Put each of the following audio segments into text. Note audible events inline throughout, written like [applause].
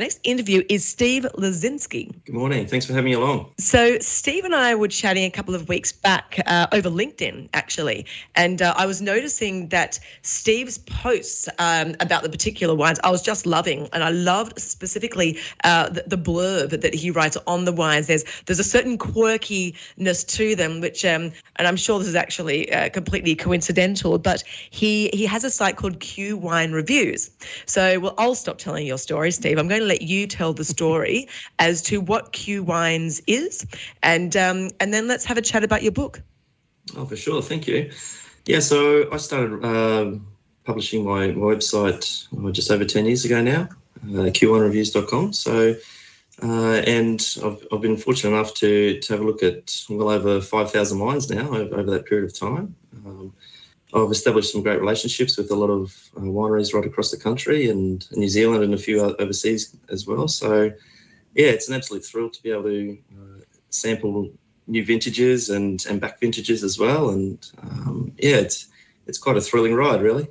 Next interview is Steve Leszczynski. Good morning. Thanks for having me along. So, Steve and I were chatting a couple of weeks back uh, over LinkedIn, actually, and uh, I was noticing that Steve's posts um, about the particular wines I was just loving, and I loved specifically uh, the, the, blurb that he writes on the wines. There's there's a certain quirkiness to them, which, um, and I'm sure this is actually uh, completely coincidental, but he he has a site called Qwine Reviews. So, well, I'll stop telling your story, Steve. I'm going to let you tell the story [laughs] as to what Q Wines is, and um, and then let's have a chat about your book. Oh, for sure. Thank you. Yeah, so I started uh, publishing my, my website just over 10 years ago now, uh, qwinereviews.com. So, uh, and I've, I've been fortunate enough to, to have a look at well over 5,000 wines now over, over that period of time. Um, I've established some great relationships with a lot of uh, wineries right across the country and New Zealand and a few overseas as well. So, yeah, it's an absolute thrill to be able to uh, sample new vintages and, and back vintages as well. And um, yeah, it's it's quite a thrilling ride, really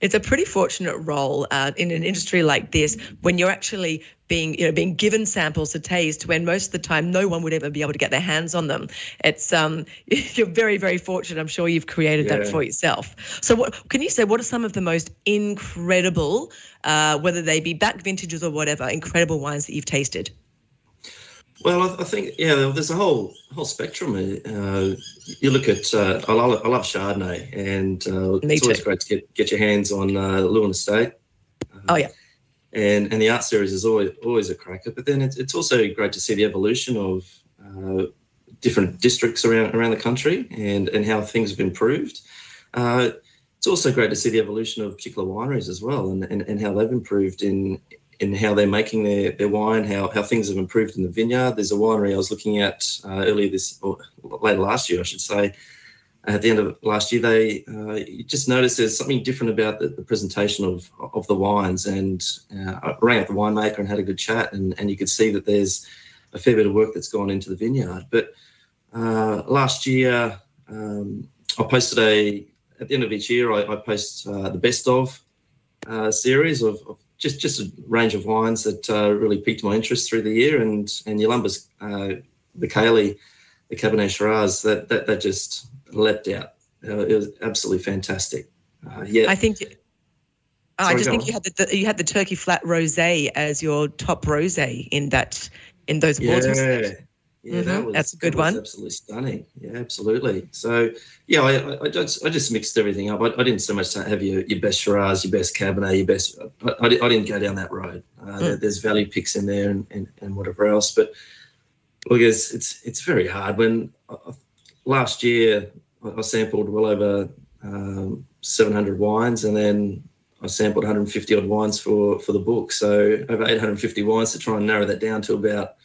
it's a pretty fortunate role uh, in an industry like this when you're actually being you know being given samples to taste when most of the time no one would ever be able to get their hands on them. It's um [laughs] you're very very fortunate. I'm sure you've created yeah. that for yourself. So what can you say what are some of the most incredible uh, whether they be back vintages or whatever incredible wines that you've tasted well, I, I, think yeah, there's a whole whole spectrum. Uh, you look at uh, I, love, I love Chardonnay, and uh, it's always great to get, get your hands on uh, Leeuwin Estate. oh yeah, and and the art series is always always a cracker. But then it's, it's also great to see the evolution of uh, different districts around around the country and and how things have improved. Uh, it's also great to see the evolution of particular wineries as well, and, and, and how they've improved in in how they're making their, their wine, how, how things have improved in the vineyard. There's a winery I was looking at uh, earlier this, or later last year, I should say. At the end of last year, they uh, just noticed there's something different about the, the presentation of of the wines. And uh, I rang up the winemaker and had a good chat, and, and you could see that there's a fair bit of work that's gone into the vineyard. But uh, last year, um, I posted a at the end of each year, I, I post uh, the best of uh, series of, of just just a range of wines that uh, really piqued my interest through the year, and and Yalumba's uh, the Caley, the Cabernet Shiraz, that that that just leapt out. Uh, it was absolutely fantastic. Uh, yeah, I think. Oh, Sorry, I just think on. you had the, the, you had the Turkey Flat Rosé as your top rosé in that in those yeah. Waters. Yeah, mm-hmm. that was, that's a good that one. absolutely stunning. Yeah, absolutely. So, yeah, I, I, just I just mixed everything up. I, I, didn't so much have your, your best Shiraz, your best Cabernet, your best. I, I, didn't go down that road. Uh, mm. There's value picks in there and, and, and whatever else. But look, it's it's it's very hard. When uh, last year I sampled well over um, 700 wines, and then I sampled 150 odd wines for for the book. So over 850 wines to try and narrow that down to about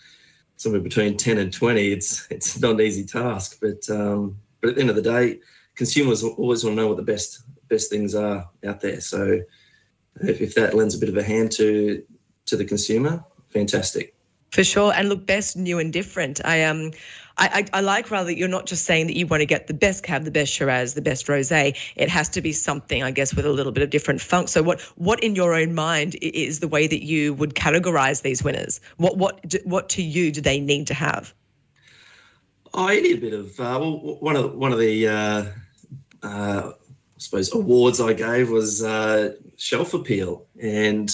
somewhere between 10 and 20, it's it's not an easy task. But um, but at the end of the day, consumers always want to know what the best best things are out there. So if, if that lends a bit of a hand to to the consumer, fantastic. For sure, and look, best, new, and different. I um, I, I, I like rather that you're not just saying that you want to get the best cab, the best Shiraz, the best rosé. It has to be something, I guess, with a little bit of different funk. So, what what in your own mind is the way that you would categorize these winners? What what what to you do they need to have? Oh, I need a bit of uh, well, one of one of the uh, uh, I suppose awards I gave was uh, shelf appeal and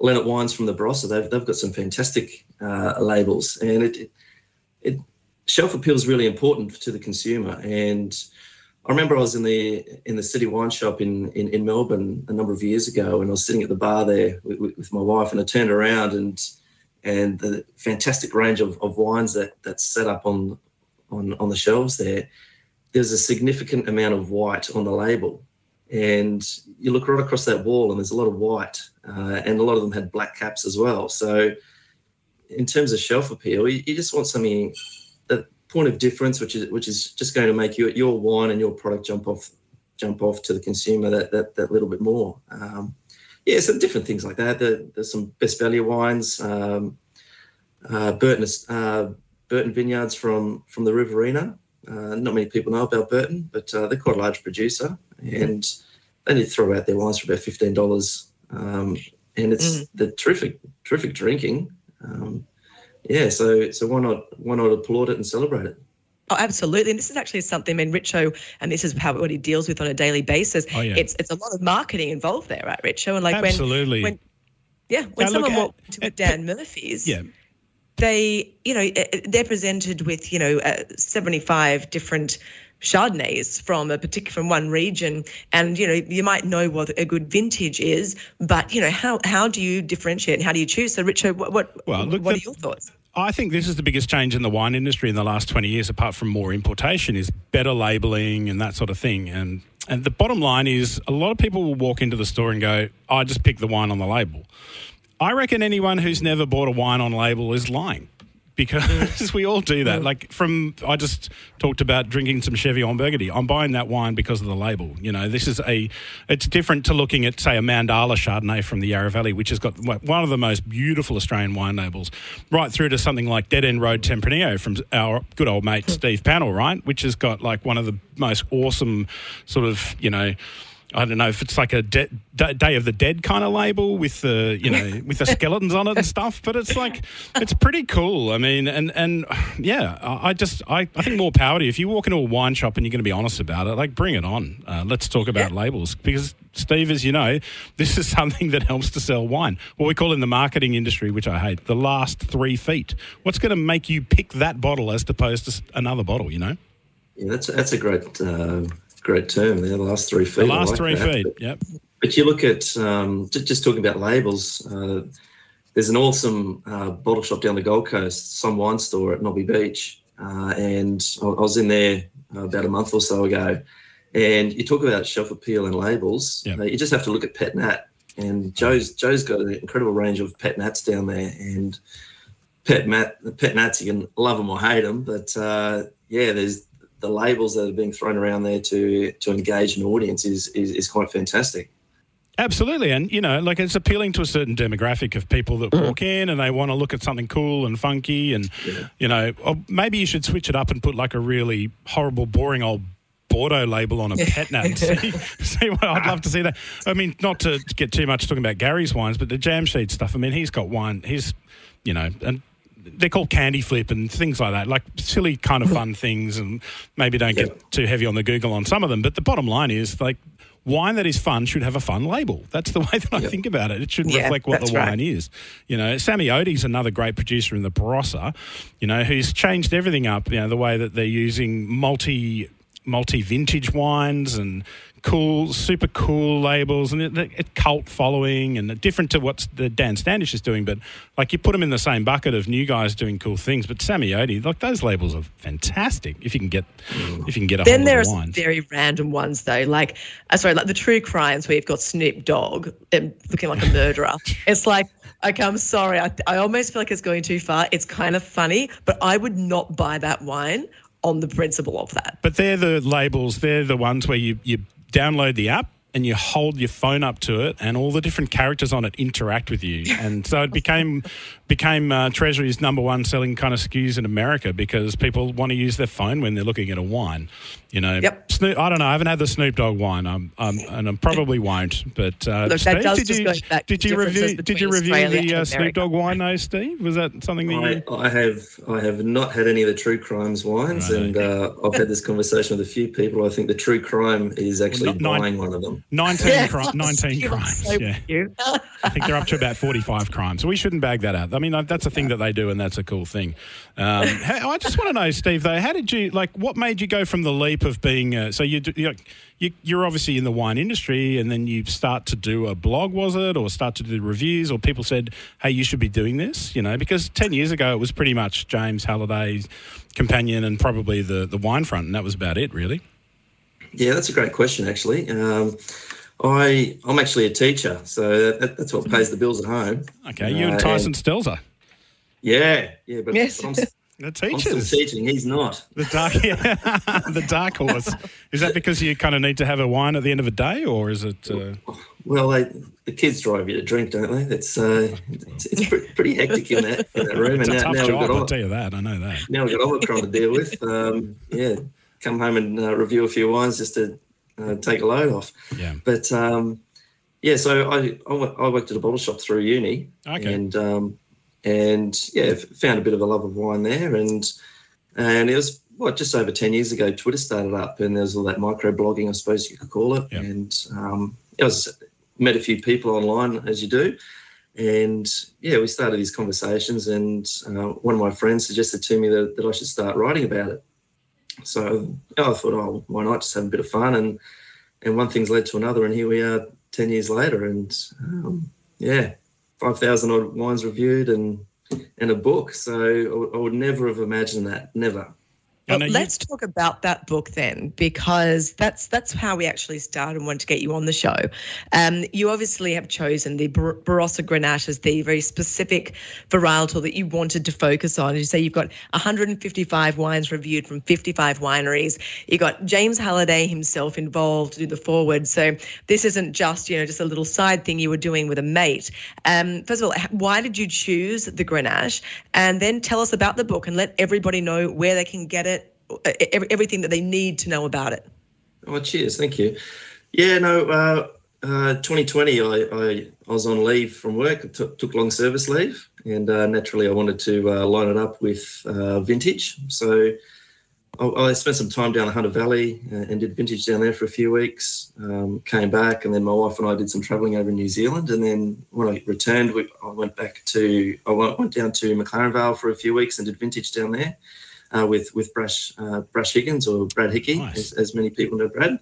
Leonard Wines from the Barossa. They've they've got some fantastic uh, labels, and it, it shelf appeal is really important to the consumer. And I remember I was in the in the city wine shop in, in, in Melbourne a number of years ago, and I was sitting at the bar there with, with my wife, and I turned around and and the fantastic range of, of wines that that's set up on on on the shelves there. There's a significant amount of white on the label, and you look right across that wall, and there's a lot of white, uh, and a lot of them had black caps as well. So, in terms of shelf appeal, you, you just want something that point of difference, which is which is just going to make you, your wine and your product jump off jump off to the consumer that that, that little bit more. Um, yeah, some different things like that. There, there's some best value wines. Um, uh, Berton uh, Berton Vineyards from from the Riverina. Uh, not many people know about Berton, but uh, they're quite a large producer, and they need to throw out their wines for about fifteen dollars. Um, and it's mm. the terrific, terrific drinking. Um, yeah, so so why not why not applaud it and celebrate it? Oh, absolutely. And this is actually something, I mean, Richo, and this is how what he deals with on a daily basis. Oh, yeah. It's it's a lot of marketing involved there, right, Richo? And like absolutely. when, when yeah, when now someone walked into a Dan Murphy's, yeah. They, you know, they're presented with, you know, uh, 75 different Chardonnays from a particular from one region, and you know you might know what a good vintage is, but you know how how do you differentiate and how do you choose? So, Richard, what what, well, look, what are your thoughts? I think this is the biggest change in the wine industry in the last 20 years, apart from more importation, is better labelling and that sort of thing. And and the bottom line is a lot of people will walk into the store and go, I just pick the wine on the label. I reckon anyone who's never bought a wine on label is lying because [laughs] we all do that. Like from I just talked about drinking some Cheviot Burgundy. I'm buying that wine because of the label. You know, this is a it's different to looking at say a Mandala Chardonnay from the Yarra Valley, which has got one of the most beautiful Australian wine labels, right through to something like Dead End Road Tempranillo from our good old mate hmm. Steve Pannell, right, which has got like one of the most awesome sort of you know I don't know if it's like a de- Day of the Dead kind of label with the you know [laughs] with the skeletons on it and stuff, but it's like it's pretty cool. I mean, and and yeah, I just I, I think more power to you. If you walk into a wine shop and you're going to be honest about it, like bring it on. Uh, let's talk about yeah. labels because Steve, as you know, this is [laughs] something that helps to sell wine. What we call in the marketing industry, which I hate, the last three feet. What's going to make you pick that bottle as opposed to another bottle? You know. Yeah, that's that's a great. Uh great term there, the last three feet. The last like three that. feet, but, yep. But you look at, um, just, just, talking about labels, uh, there's an awesome uh, bottle shop down the Gold Coast, some wine store at Nobby Beach. Uh, and I, I, was in there about a month or so ago. And you talk about shelf appeal and labels, yep. Uh, you just have to look at Pet Nat. And Joe's Joe's got an incredible range of Pet Nats down there. And Pet Nat, Pet Nats, you can love them or hate them. But uh, yeah, there's the labels that are being thrown around there to to engage an audience is is, is quite fantastic. Absolutely, and you know, like it's appealing to a certain demographic of people that mm. walk in and they want to look at something cool and funky, and yeah. you know, maybe you should switch it up and put like a really horrible, boring old Bordeaux label on a [laughs] pet nat. [laughs] see, see what I'd love to see that. I mean, not to get too much talking about Gary's wines, but the jam sheet stuff. I mean, he's got wine. He's, you know, and they're called candy flip and things like that, like silly kind of mm. fun things, and maybe don't get too heavy on the Google on some of them. But the bottom line is like wine that is fun should have a fun label. That's the [laughs] way that I yep. think about it. It should yeah, reflect what the wine right. is. You know, Sami-Odi's another great producer in the Barossa, you know, who's changed everything up, you know, the way that they're using multi multi vintage wines and cool, super cool labels and a cult following and different to what the Dan Standish is doing. But like you put them in the same bucket of new guys doing cool things. But Sami-Odi, like those labels are fantastic. If you can get, if you can get a then there are some very random ones though, like uh, sorry, like the true crimes where you've got Snoop Dogg looking like a murderer. [laughs] it's like. Okay, I'm sorry. I, I almost feel like it's going too far. It's kind of funny, but I would not buy that wine on the principle of that. But they're the labels. They're the ones where you you download the app and you hold your phone up to it, and all the different characters on it interact with you. And so it became became uh, Treasury's number one selling kind of SKUs in America because people want to use their phone when they're looking at a wine. You know, yep. Snoop, I don't know. I haven't had the Snoop Dogg wine, um, um, and I probably won't. But uh, Look, Steve, did you did you review did you review the uh, Snoop Dogg wine though, Steve? Was that something that I, you? I have I have not had any of the True Crimes wines, right. and uh, I've had this conversation with a few people. I think the True Crime is actually well, buying one of them. Nineteen, yeah, cri- 19 [laughs] crimes. So yeah, I think they're up to about forty-five crimes. So we shouldn't bag that out. I mean, that's a thing that they do, and that's a cool thing. Um, [laughs] I just want to know, Steve, though, how did you like? What made you go from the leap of being uh, so you, you you're obviously in the wine industry, and then you start to do a blog, was it, or start to do reviews, or people said, "Hey, you should be doing this," you know, because ten years ago it was pretty much James Halliday's companion and probably the the wine front, and that was about it, really. Yeah, that's a great question, actually. Um, I I'm actually a teacher, so that, that's what pays the bills at home. Okay, you uh, and Tyson and, Stelzer. Yeah, yeah, but, yes. but I'm, [laughs] the teachers. I'm still teaching. He's not. The dark, [laughs] yeah, the dark horse. Is that because you kind of need to have a wine at the end of a day, or is it? Uh... Well, they, the kids drive you to drink, don't they? It's uh, it's, it's pretty, pretty, hectic in that, in that room. it's and a now, tough now job. Got, I'll tell you that. I know that. Now we've got Omicron to deal with. Um, yeah, come home and uh, review a few wines just to uh, take a load off. Yeah. But um, yeah, so I, I worked at a bottle shop through uni, Okay. and um, and yeah, found a bit of a love of wine there, and and it was what just over ten years ago. Twitter started up, and there was all that micro blogging, I suppose you could call it, Yeah. and um, I was met a few people online as you do, and yeah, we started these conversations, and uh, one of my friends suggested to me that, that I should start writing about it. So I thought, oh, why not just have a bit of fun, and and one thing's led to another, and here we are ten years later, and um, yeah, five thousand odd wines reviewed and and a book. So I I would never have imagined that, never. Well, let's talk about that book then, because that's that's how we actually started and wanted to get you on the show. Um, you obviously have chosen the Bar- Barossa Grenache as the very specific varietal that you wanted to focus on. You say, you've got 155 wines reviewed from 55 wineries. You got James Halliday himself involved to do the forward. So this isn't just you know just a little side thing you were doing with a mate. Um, first of all, why did you choose the Grenache? And then tell us about the book and let everybody know where they can get it, everything that they need to know about it. Oh, cheers, thank you. Yeah, no, uh, uh, 2020, I, I, I was on leave from work, took, took long service leave, and uh, naturally I wanted to uh, line it up with uh, vintage. So I, I spent some time down the Hunter Valley uh, and did vintage down there for a few weeks. Um, came back, and then my wife and I did some travelling over in New Zealand. And then when I returned, we, I went back to I went, went down to McLaren Vale for a few weeks and did vintage down there. Uh, with with Brash uh, Brash Higgins or Brad Hickey, Nice. as, as many people know Brad,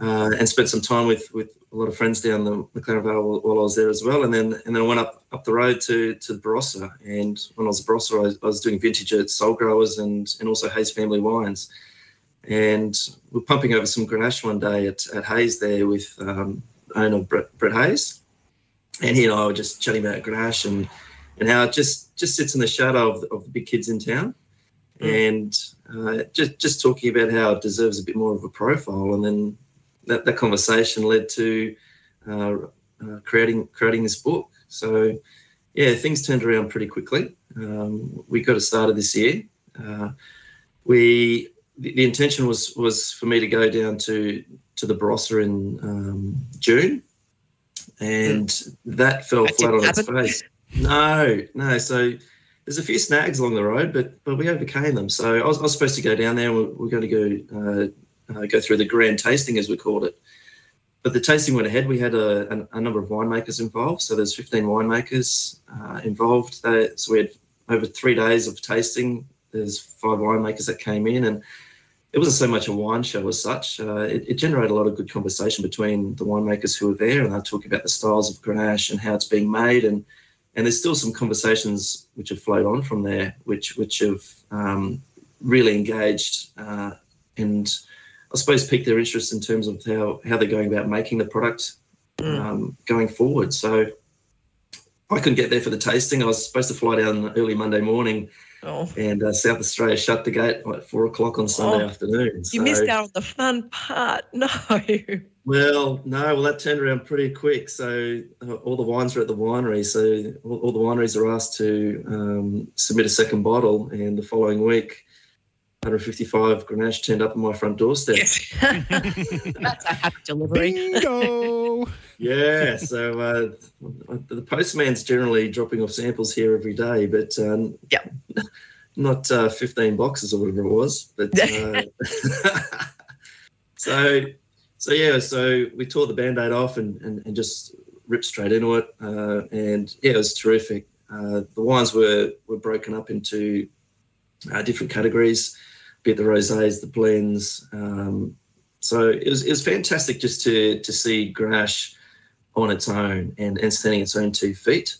uh, and spent some time with with a lot of friends down the McLaren Vale while, while I was there as well. And then and then I went up up the road to to Barossa. And when I was at Barossa, I was, I was doing vintage at Soul Growers and and also Hayes Family Wines. And we're pumping over some Grenache one day at, at Hayes there with um, owner Brett, Brett Hayes, and he and I were just chatting about Grenache and and how it just just sits in the shadow of the, of the big kids in town, and uh, just just talking about how it deserves a bit more of a profile, and then that, that conversation led to uh, uh, creating creating this book. So yeah, things turned around pretty quickly. Um, we got it started this year. Uh, we the, the intention was was for me to go down to to the Barossa in um, June, and that fell That flat on didn't its face. No, no. So there's a few snags along the road, but but we overcame them. So I was, I was supposed to go down there. We're, we're going to go uh, uh, go through the grand tasting, as we called it. But the tasting went ahead. We had a, a, a number of winemakers involved. So there's 15 winemakers uh, involved. They, so we had over three days of tasting. There's five winemakers that came in, and it wasn't so much a wine show as such. Uh, it, it generated a lot of good conversation between the winemakers who were there, and they talking about the styles of Grenache and how it's being made, and and there's still some conversations which have flowed on from there, which which have um, really engaged uh, and I suppose piqued their interest in terms of how how they're going about making the product Mm. um, going forward. So I couldn't get there for the tasting. I was supposed to fly down early Monday morning, Oh, and uh, South Australia shut the gate at four o'clock on Sunday Oh, afternoon. you missed out on the fun part. [laughs] No. Well, no, well, that turned around pretty quick. So uh, all the wines are at the winery. So all, all the wineries are asked to um, submit a second bottle. And the following week, 155 Grenache turned up on my front doorstep. Yes. [laughs] That's a happy delivery. Bingo. [laughs] Yeah. So uh, the postman's generally dropping off samples here every day, but um, Yep. [laughs] not uh, 15 boxes or whatever it was. But uh, so so yeah, so we tore the band-aid off and, and, and just ripped straight into it. Uh, and yeah, it was terrific. Uh, the wines were were broken up into uh, different categories, be it the rosés, the blends. Um, so it was it was fantastic just to to see Grenache on its own and, and standing its own two feet.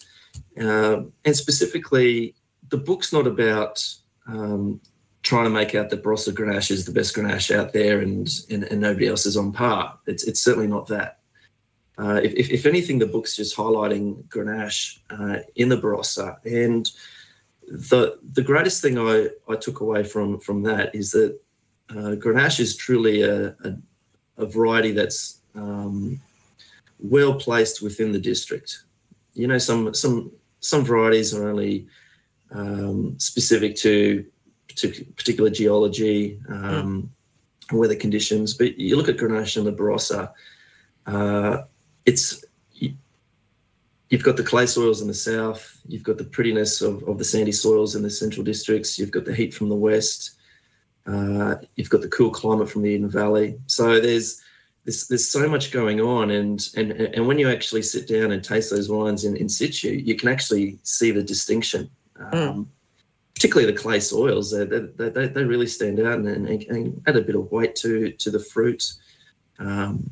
Um, and specifically, the book's not about um, trying to make out that Barossa Grenache is the best Grenache out there and, and, and nobody else is on par. It's, it's certainly not that. Uh, if, if, if anything, the book's just highlighting Grenache uh, in the Barossa. And the the greatest thing I, I took away from, from that is that uh, Grenache is truly a, a, a variety that's um, well placed within the district. You know, some some some varieties are only um, specific to, to particular geology, um, weather conditions. But you look at Grenache and the Barossa, uh, it's you've got the clay soils in the south, you've got the prettiness of, of the sandy soils in the central districts, you've got the heat from the west, uh, you've got the cool climate from the Eden Valley. So there's there's, there's so much going on, and, and and when you actually sit down and taste those wines in, in situ, you can actually see the distinction. Um, mm. Particularly the clay soils, they, they, they, they really stand out and, and, and, add a bit of weight to to the fruit. Um,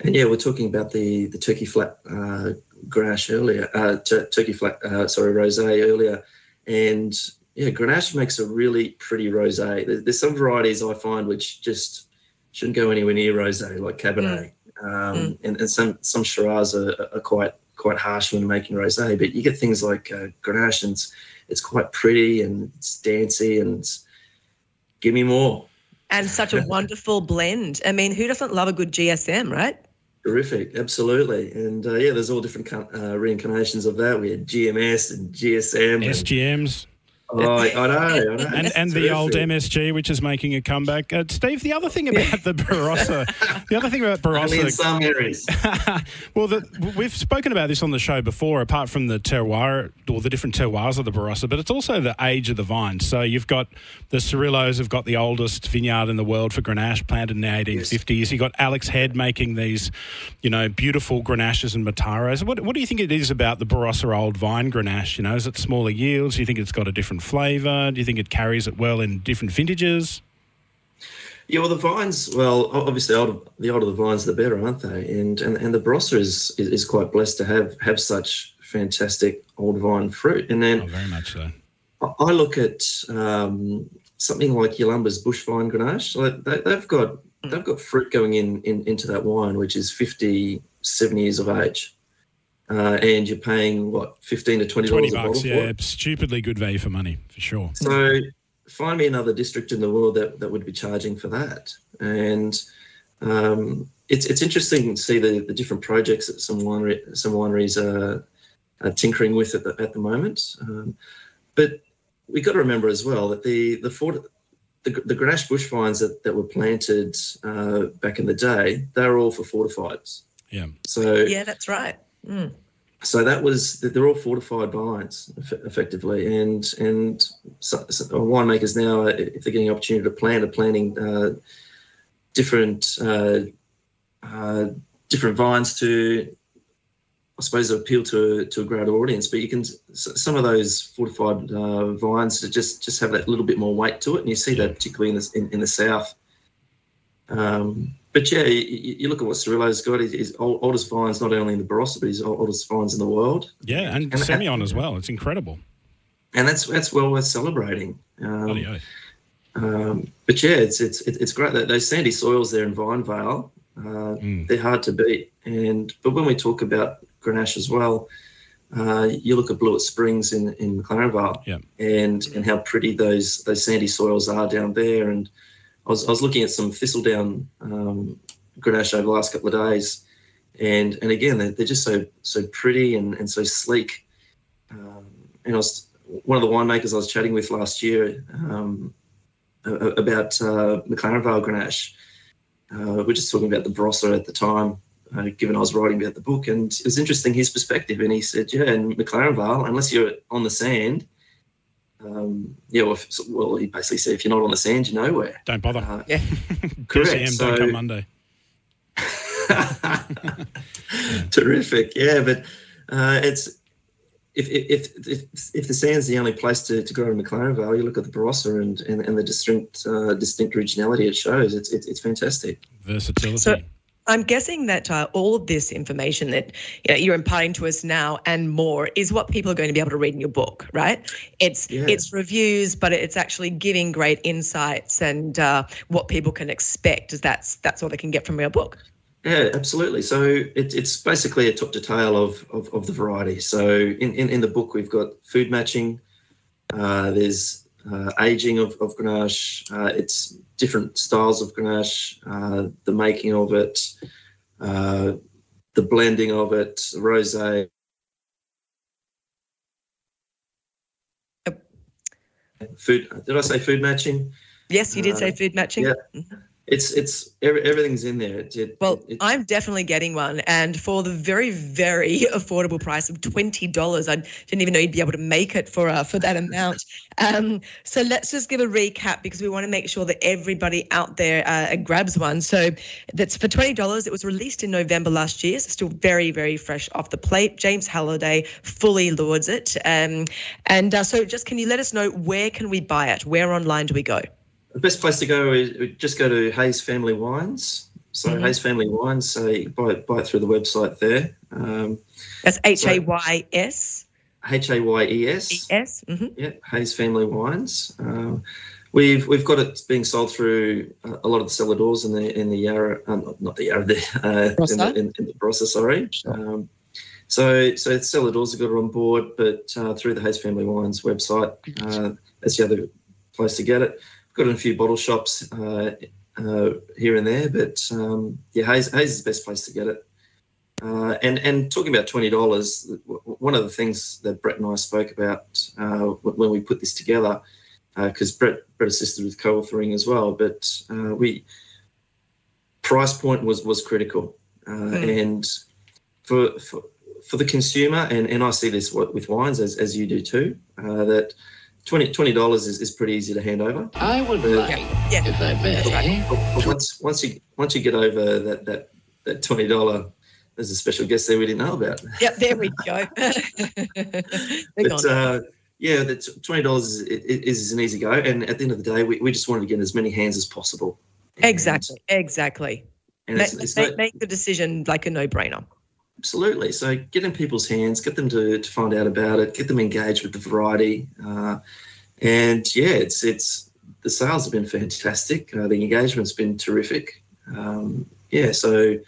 and yeah, we're talking about the the turkey flat uh, Grenache earlier, uh, turkey flat, uh, sorry, rosé earlier, and yeah, Grenache makes a really pretty rosé. There's, there's, some varieties I find which just shouldn't go anywhere near rosé, like Cabernet, mm. Um, mm. And, and, some some Shiraz are, are, quite quite harsh when making rosé. But you get things like uh, Grenache, and it's, it's quite pretty and it's dancey, and give me more. And such a [laughs] wonderful blend. I mean, who doesn't love a good GSM, right? Terrific, absolutely, and uh, yeah, there's all different uh, reincarnations of that. We had GMS and GSM, SGMs. Oh, I, know, I know. And, and the old MSG, which is making a comeback. Uh, Steve, the other thing about the Barossa, the other thing about Barossa. [laughs] Only in some areas. [laughs] well, the, we've spoken about this on the show before, apart from the terroir or the different terroirs of the Barossa, but it's also the age of the vine. So you've got the Cirillos have got the oldest vineyard in the world for Grenache, planted in the 1850s. Yes. You've got Alex Head making these, you know, beautiful Grenaches and Mataros. What, what do you think it is about the Barossa old vine Grenache? You know, is it smaller yields? Do you think it's got a different flavour? Do you think it carries it well in different vintages? Yeah, well, the vines. Well, obviously, older, the older the vines, the better, aren't they? And and, and the Barossa is, is, is quite blessed to have have such fantastic old vine fruit. And then, oh, very much so. I look at um, something like Yalumba's bush vine Grenache. Like they, have got they've got fruit going in, in into that wine, which is 50, 70 years of age uh, and you're paying what fifteen to twenty twenty bucks. Yeah, stupidly good value for money for sure. So find me another district in the world that, that would be charging for that. And um, it's it's interesting to see the, the different projects that some winery, some wineries are, are tinkering with at the, at the moment. Um, but we got to remember as well that the the fort, the, the Grenache bush vines that, that were planted uh, back in the day, they were all for fortifieds. Yeah. So yeah, that's right. Mm. So that was they're all fortified vines effectively, and and so, so winemakers now, if they're getting an opportunity to plant, are planting uh, different uh, uh, different vines to, I suppose, appeal to to a greater audience. But you can some of those fortified uh, vines just just have that little bit more weight to it, and you see that particularly in the in, in the south. Um, but yeah, you, you, look at what Cirillo's got. He's oldest vines not only in the Barossa, but he's oldest vines in the world. Yeah, and, and Semillon as well. It's incredible. And that's that's well worth celebrating. Um, um, but yeah, it's it's it's great that those sandy soils there in Vine Vale, uh, mm. they're hard to beat. And but when we talk about Grenache as well, uh, you look at Blewett Springs in in McLaren Vale, yeah. and and how pretty those those sandy soils are down there, and I was, I was looking at some thistledown um, Grenache over the last couple of days, and and again they're, they're just so so pretty and, and so sleek. Um, and I was one of the winemakers I was chatting with last year um, about uh, McLaren Vale Grenache. Uh, we are just talking about the Barossa at the time, uh, given I was writing about the book, and it was interesting his perspective. And he said, "Yeah, in McLaren Vale, unless you're on the sand, um, yeah, well, if, well, he basically said, if you're not on the sand, you're nowhere. Don't bother. Uh, yeah, [laughs] correct. So, don't come Monday. [laughs] Terrific. Yeah, but uh, it's if, if if if the sand's the only place to, to grow in McLaren Vale, you look at the Barossa and, and, and the distinct uh, distinct originality it shows. It's it's, it's fantastic. Versatility. So, I'm guessing that uh, all of this information that you know, you're imparting to us now and more is what people are going to be able to read in your book, right? It's yeah. it's reviews, but it's actually giving great insights and uh, what people can expect. Is that's that's all they can get from your book. Yeah, absolutely. So it, it's basically a top to tail of, of, of the variety. So in, in, in the book, we've got food matching. Uh, there's uh, aging of, of Grenache. Uh, it's different styles of Grenache, uh, the making of it, uh, the blending of it, rosé. Food. Did I say food matching? Yes, you did say uh, food matching. Yeah. It's it's everything's in there. It, it, well, it, I'm definitely getting one, and for the very very [laughs] affordable price of twenty dollars, I didn't even know you'd be able to make it for uh, for that amount. Um, so let's just give a recap because we want to make sure that everybody out there uh, grabs one. So that's for twenty dollars. It was released in November last year, so still very very fresh off the plate. James Halliday fully lords it, um, and uh, so just can you let us know where can we buy it? Where online do we go? The best place to go is just go to Hayes Family Wines. So mm-hmm. Hayes Family Wines, so you buy it, buy it through the website there. Um, That's H A Y S. H A Y E S. S. Mm-hmm. Yeah, Hayes Family Wines. Um, we've we've got it being sold through a lot of the cellar doors in the in the Yarra, um, not the Yarra, [laughs] the, uh, in, the, in, in the Barossa, sorry. Sure. Um, so so cellar doors have got it on board, but uh, through the Hayes Family Wines website, uh, that's the other place to get it got in a few bottle shops uh, uh, here and there, but um, yeah, Hayes, Hayes is the best place to get it. Uh, and and talking about twenty dollars, one of the things that Brett and I spoke about uh, when we put this together, because uh, Brett Brett assisted with co-authoring as well, but uh, we price point was was critical, mm. and for, for for the consumer, and, and I see this with wines as, as you do too, that 20 dollars is, is pretty easy to hand over. I would like, yeah. if I may. But once once you once you get over that that that twenty dollar, there's a special guest there we didn't know about. Yep, there we go. [laughs] but uh, yeah, that twenty dollars is, is, is an easy go, and at the end of the day, we, we just wanted to get as many hands as possible. Exactly, and, exactly. And make, it's, it's make, make the decision like a no brainer. Absolutely. So get in people's hands, get them to, to find out about it, get them engaged with the variety, uh, and yeah, it's it's the sales have been fantastic. Uh, the engagement's been terrific. Um, yeah, so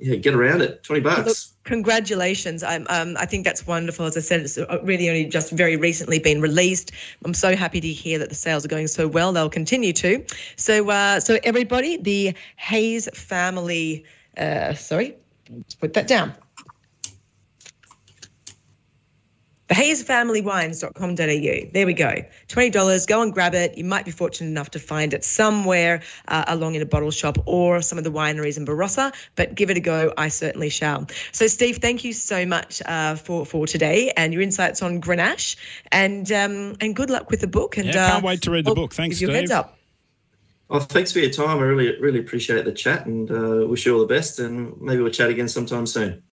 yeah, get around it. Twenty bucks. Congratulations. I'm, um, I think that's wonderful. As I said, it's really only just very recently been released. I'm so happy to hear that the sales are going so well. They'll continue to. So, uh, so everybody, the Hayes family. Uh, sorry, Let's put that down. TheHayesFamilyWines.com.au. There we go. $20. Go and grab it. You might be fortunate enough to find it somewhere uh, along in a bottle shop or some of the wineries in Barossa, but give it a go. I certainly shall. So, Steve, thank you so much uh, for, for today and your insights on Grenache. And um, and good luck with the book. And yeah, can't uh, wait to read the book. Thanks, Steve. Heads up. Well, thanks for your time. I really, really appreciate the chat and uh, wish you all the best. And maybe we'll chat again sometime soon.